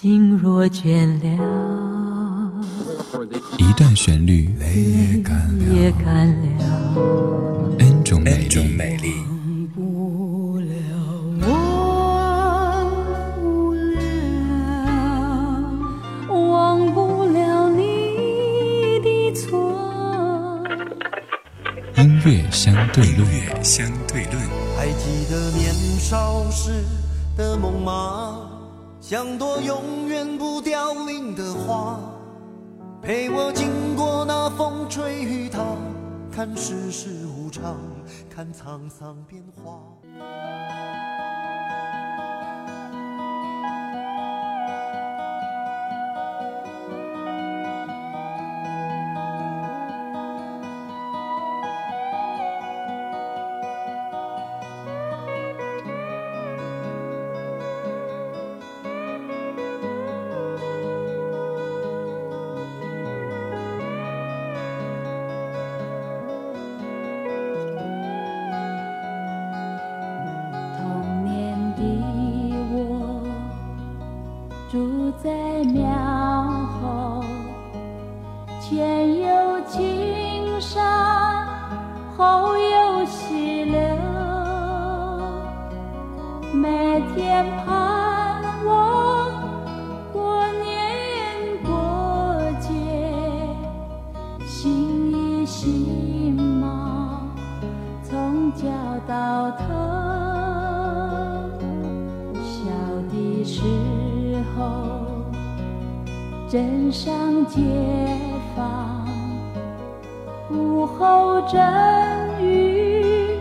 心若倦了，一段旋律也干了，N 种美丽。音乐相对论，相对论。还记得年少时的梦吗？像朵永远不凋零的花，陪我经过那风吹雨打，看世事无常，看沧桑变化。每天盼望过年过节，心一心忙，从脚到头。小的时候，镇上街坊，午后阵雨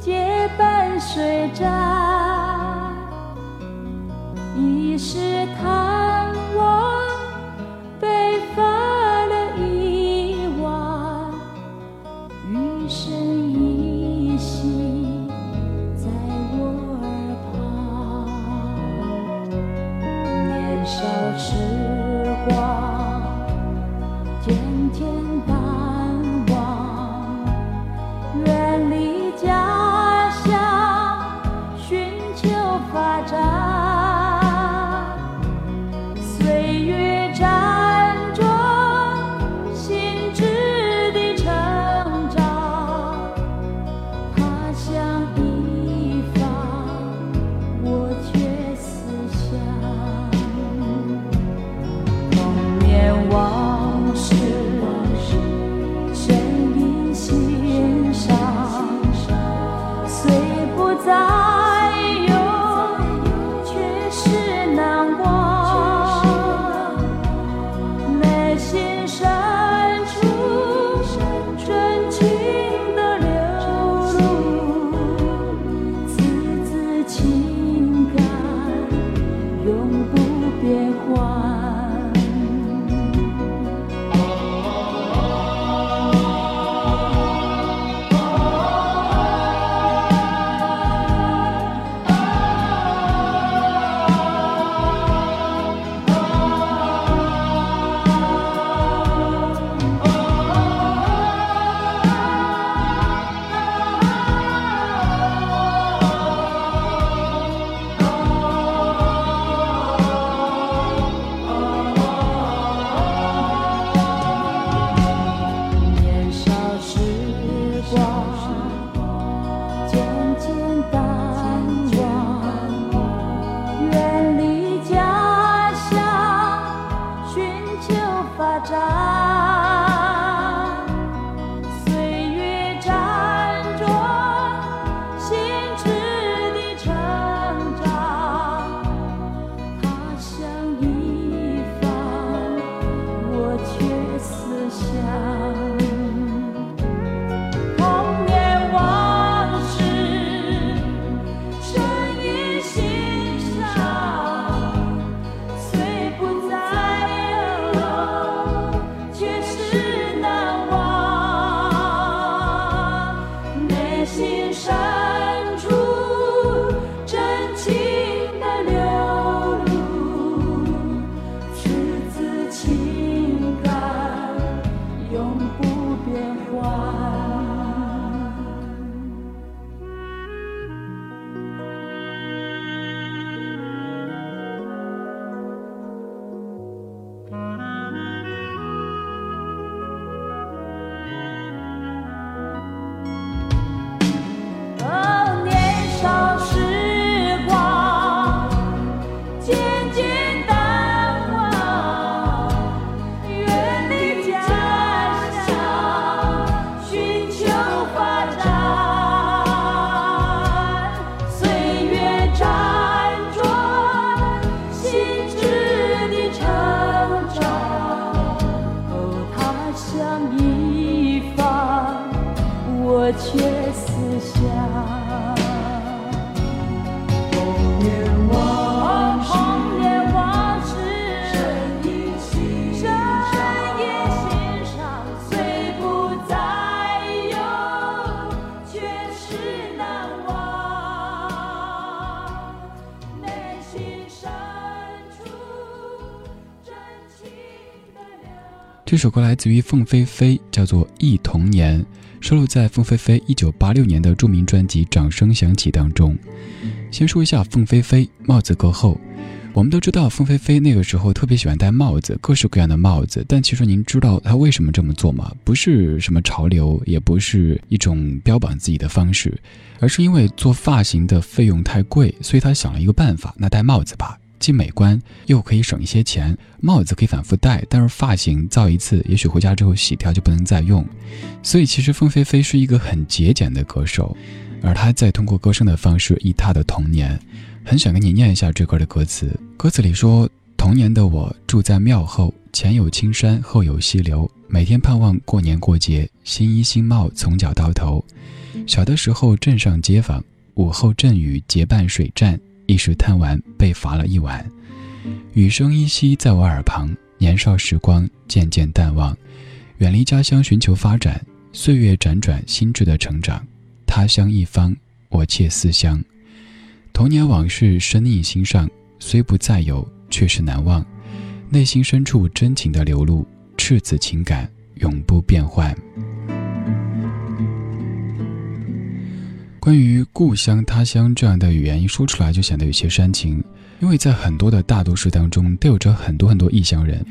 结伴水站。是早这首歌来自于凤飞飞，叫做《忆童年》，收录在凤飞飞一九八六年的著名专辑《掌声响起》当中。先说一下凤飞飞，帽子歌后。我们都知道，凤飞飞那个时候特别喜欢戴帽子，各式各样的帽子。但其实您知道她为什么这么做吗？不是什么潮流，也不是一种标榜自己的方式，而是因为做发型的费用太贵，所以她想了一个办法，那戴帽子吧。既美观又可以省一些钱，帽子可以反复戴，但是发型造一次，也许回家之后洗掉就不能再用。所以其实凤飞飞是一个很节俭的歌手，而他在通过歌声的方式以他的童年。很想跟你念一下这歌的歌词，歌词里说：童年的我住在庙后，前有青山，后有溪流，每天盼望过年过节，新衣新帽从脚到头。小的时候镇上街坊，午后阵雨结伴水战。一时贪玩，被罚了一晚。雨声依稀在我耳旁，年少时光渐渐淡忘。远离家乡寻求发展，岁月辗转，心智的成长。他乡一方，我妾思乡。童年往事深印心上，虽不再有，却是难忘。内心深处真情的流露，赤子情感永不变换。关于故乡、他乡这样的语言，一说出来就显得有些煽情，因为在很多的大都市当中，都有着很多很多异乡人。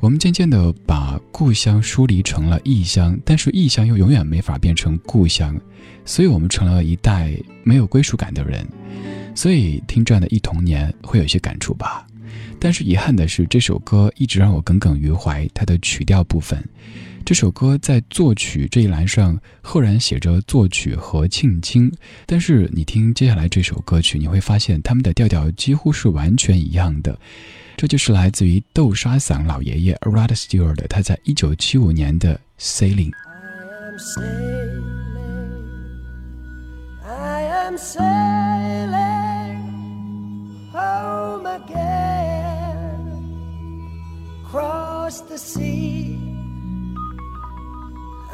我们渐渐的把故乡疏离成了异乡，但是异乡又永远没法变成故乡，所以我们成了一代没有归属感的人。所以听这样的一童年，会有些感触吧。但是遗憾的是，这首歌一直让我耿耿于怀，它的曲调部分。这首歌在作曲这一栏上赫然写着作曲何庆清，但是你听接下来这首歌曲，你会发现他们的调调几乎是完全一样的。这就是来自于豆沙嗓老爷爷 Rod Stewart 他在一九七五年的 Sailing。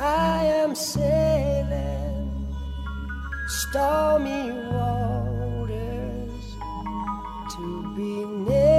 I am sailing stormy waters to be near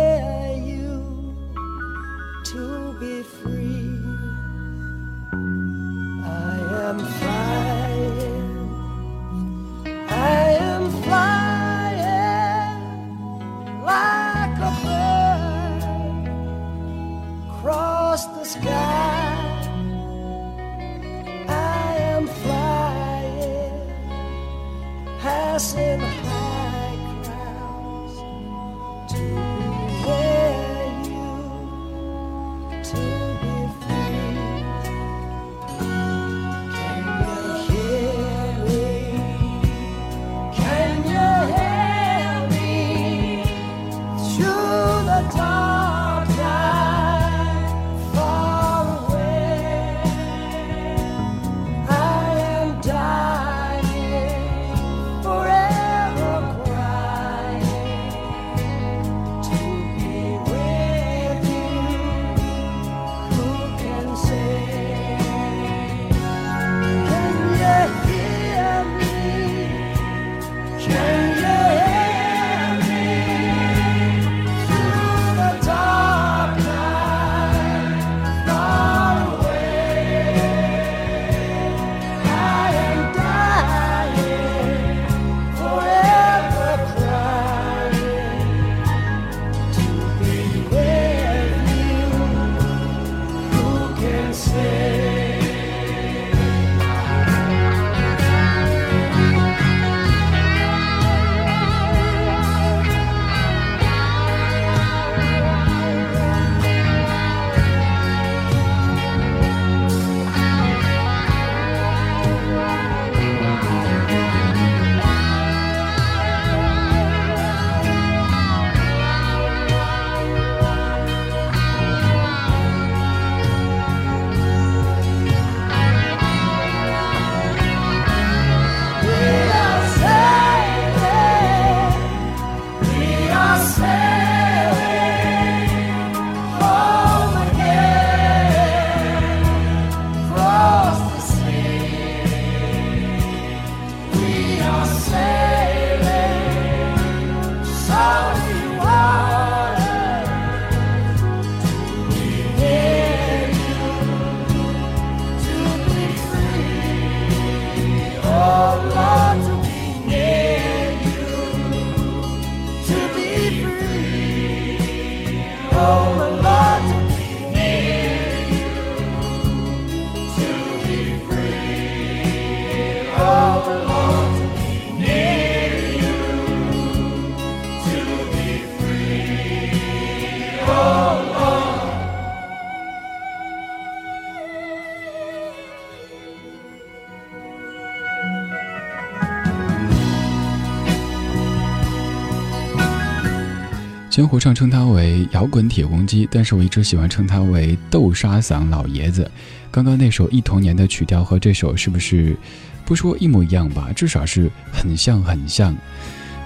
江湖上称他为摇滚铁公鸡，但是我一直喜欢称他为豆沙嗓老爷子。刚刚那首《忆童年》的曲调和这首是不是不说一模一样吧？至少是很像很像。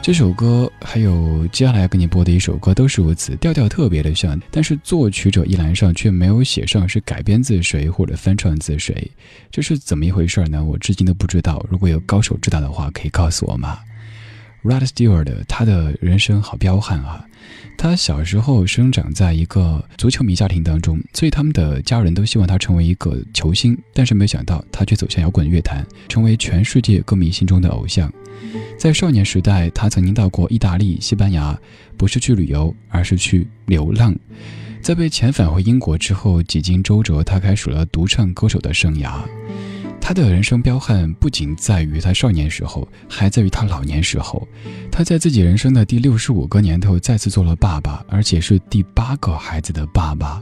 这首歌还有接下来要给你播的一首歌都是如此，调调特别的像，但是作曲者一栏上却没有写上是改编自谁或者翻唱自谁，这是怎么一回事呢？我至今都不知道。如果有高手知道的话，可以告诉我吗？Rod Stewart，他的人生好彪悍啊！他小时候生长在一个足球迷家庭当中，所以他们的家人都希望他成为一个球星。但是没想到，他却走向摇滚乐坛，成为全世界歌迷心中的偶像。在少年时代，他曾经到过意大利、西班牙，不是去旅游，而是去流浪。在被遣返回英国之后，几经周折，他开始了独唱歌手的生涯。他的人生彪悍不仅在于他少年时候，还在于他老年时候。他在自己人生的第六十五个年头再次做了爸爸，而且是第八个孩子的爸爸。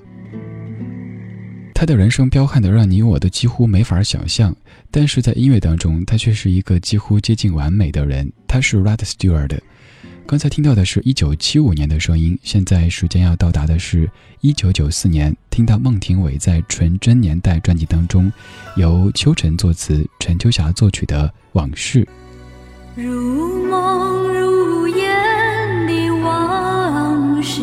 他的人生彪悍的让你我都几乎没法想象，但是在音乐当中，他却是一个几乎接近完美的人。他是 Rod Stewart。刚才听到的是一九七五年的声音，现在时间要到达的是一九九四年，听到孟庭苇在《纯真年代》专辑当中，由秋晨作词、陈秋霞作曲的《往事》。如梦如烟的往事，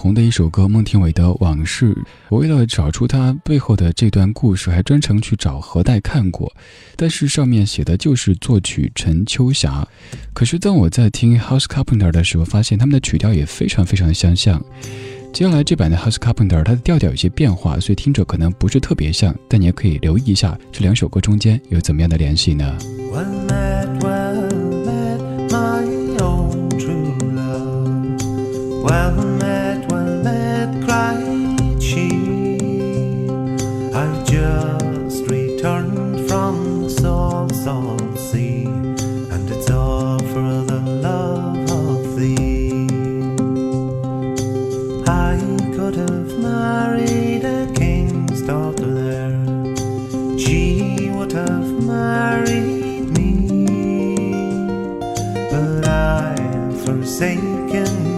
红的一首歌，孟庭苇的《往事》。我为了找出他背后的这段故事，还专程去找何代看过，但是上面写的就是作曲陈秋霞。可是当我在听 House Carpenter 的时候，发现他们的曲调也非常非常相像。接下来这版的 House Carpenter，它的调调有些变化，所以听着可能不是特别像，但你也可以留意一下这两首歌中间有怎么样的联系呢 my own true love. forsaken.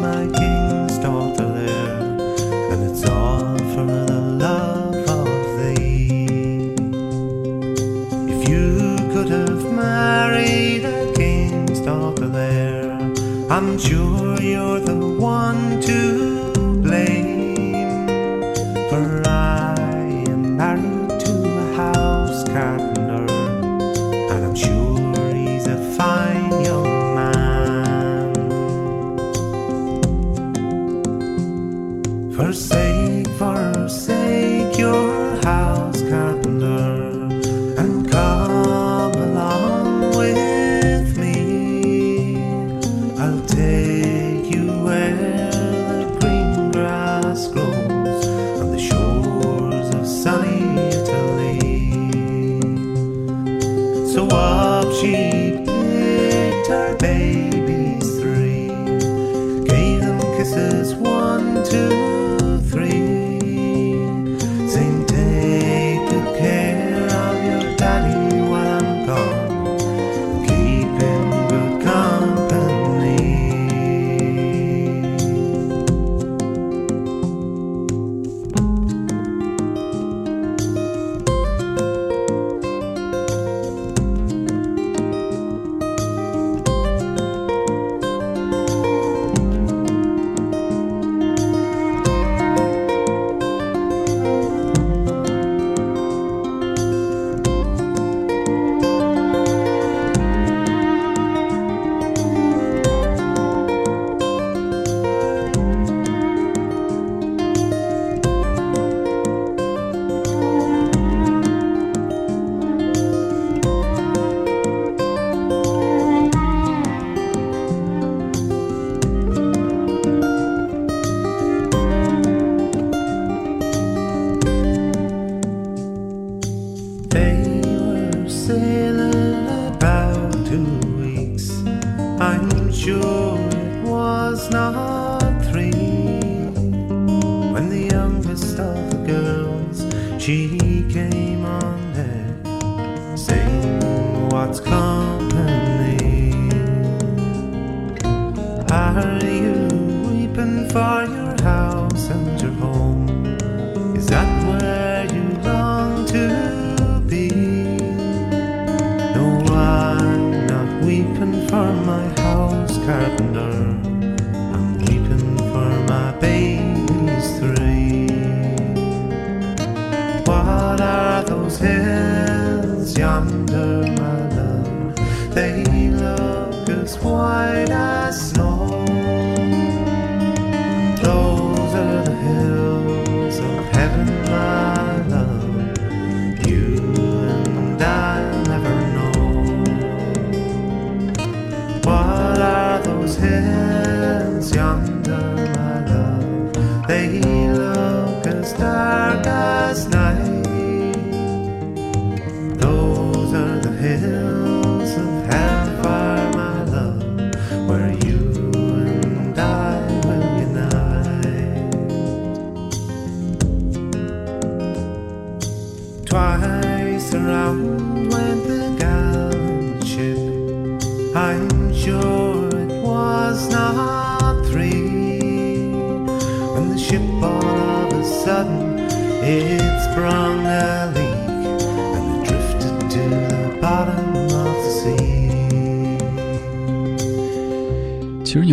baby.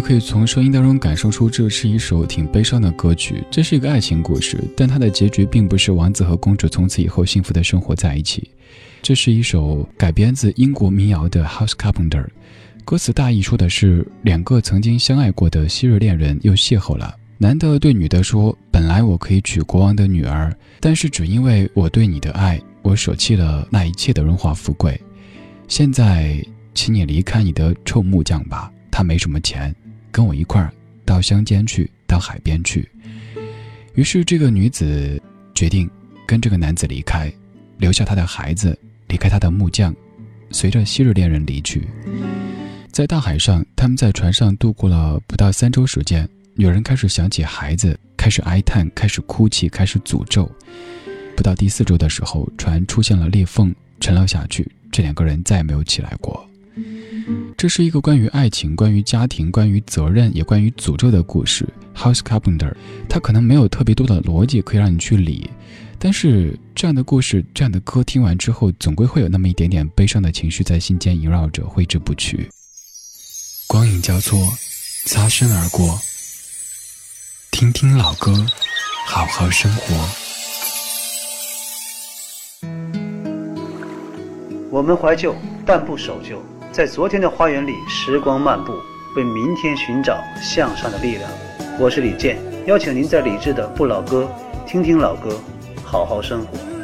可以从声音当中感受出，这是一首挺悲伤的歌曲。这是一个爱情故事，但它的结局并不是王子和公主从此以后幸福的生活在一起。这是一首改编自英国民谣的《House Carpenter》，歌词大意说的是两个曾经相爱过的昔日恋人又邂逅了。男的对女的说：“本来我可以娶国王的女儿，但是只因为我对你的爱，我舍弃了那一切的荣华富贵。现在，请你离开你的臭木匠吧。”他没什么钱，跟我一块儿到乡间去，到海边去。于是这个女子决定跟这个男子离开，留下他的孩子，离开他的木匠，随着昔日恋人离去。在大海上，他们在船上度过了不到三周时间。女人开始想起孩子，开始哀叹，开始哭泣，开始诅咒。不到第四周的时候，船出现了裂缝，沉了下去。这两个人再也没有起来过。这是一个关于爱情、关于家庭、关于责任，也关于诅咒的故事。House Carpenter，它可能没有特别多的逻辑可以让你去理，但是这样的故事、这样的歌听完之后，总归会有那么一点点悲伤的情绪在心间萦绕着，挥之不去。光影交错，擦身而过。听听老歌，好好生活。我们怀旧，但不守旧。在昨天的花园里，时光漫步，为明天寻找向上的力量。我是李健，邀请您在李志的不老歌听听老歌，好好生活。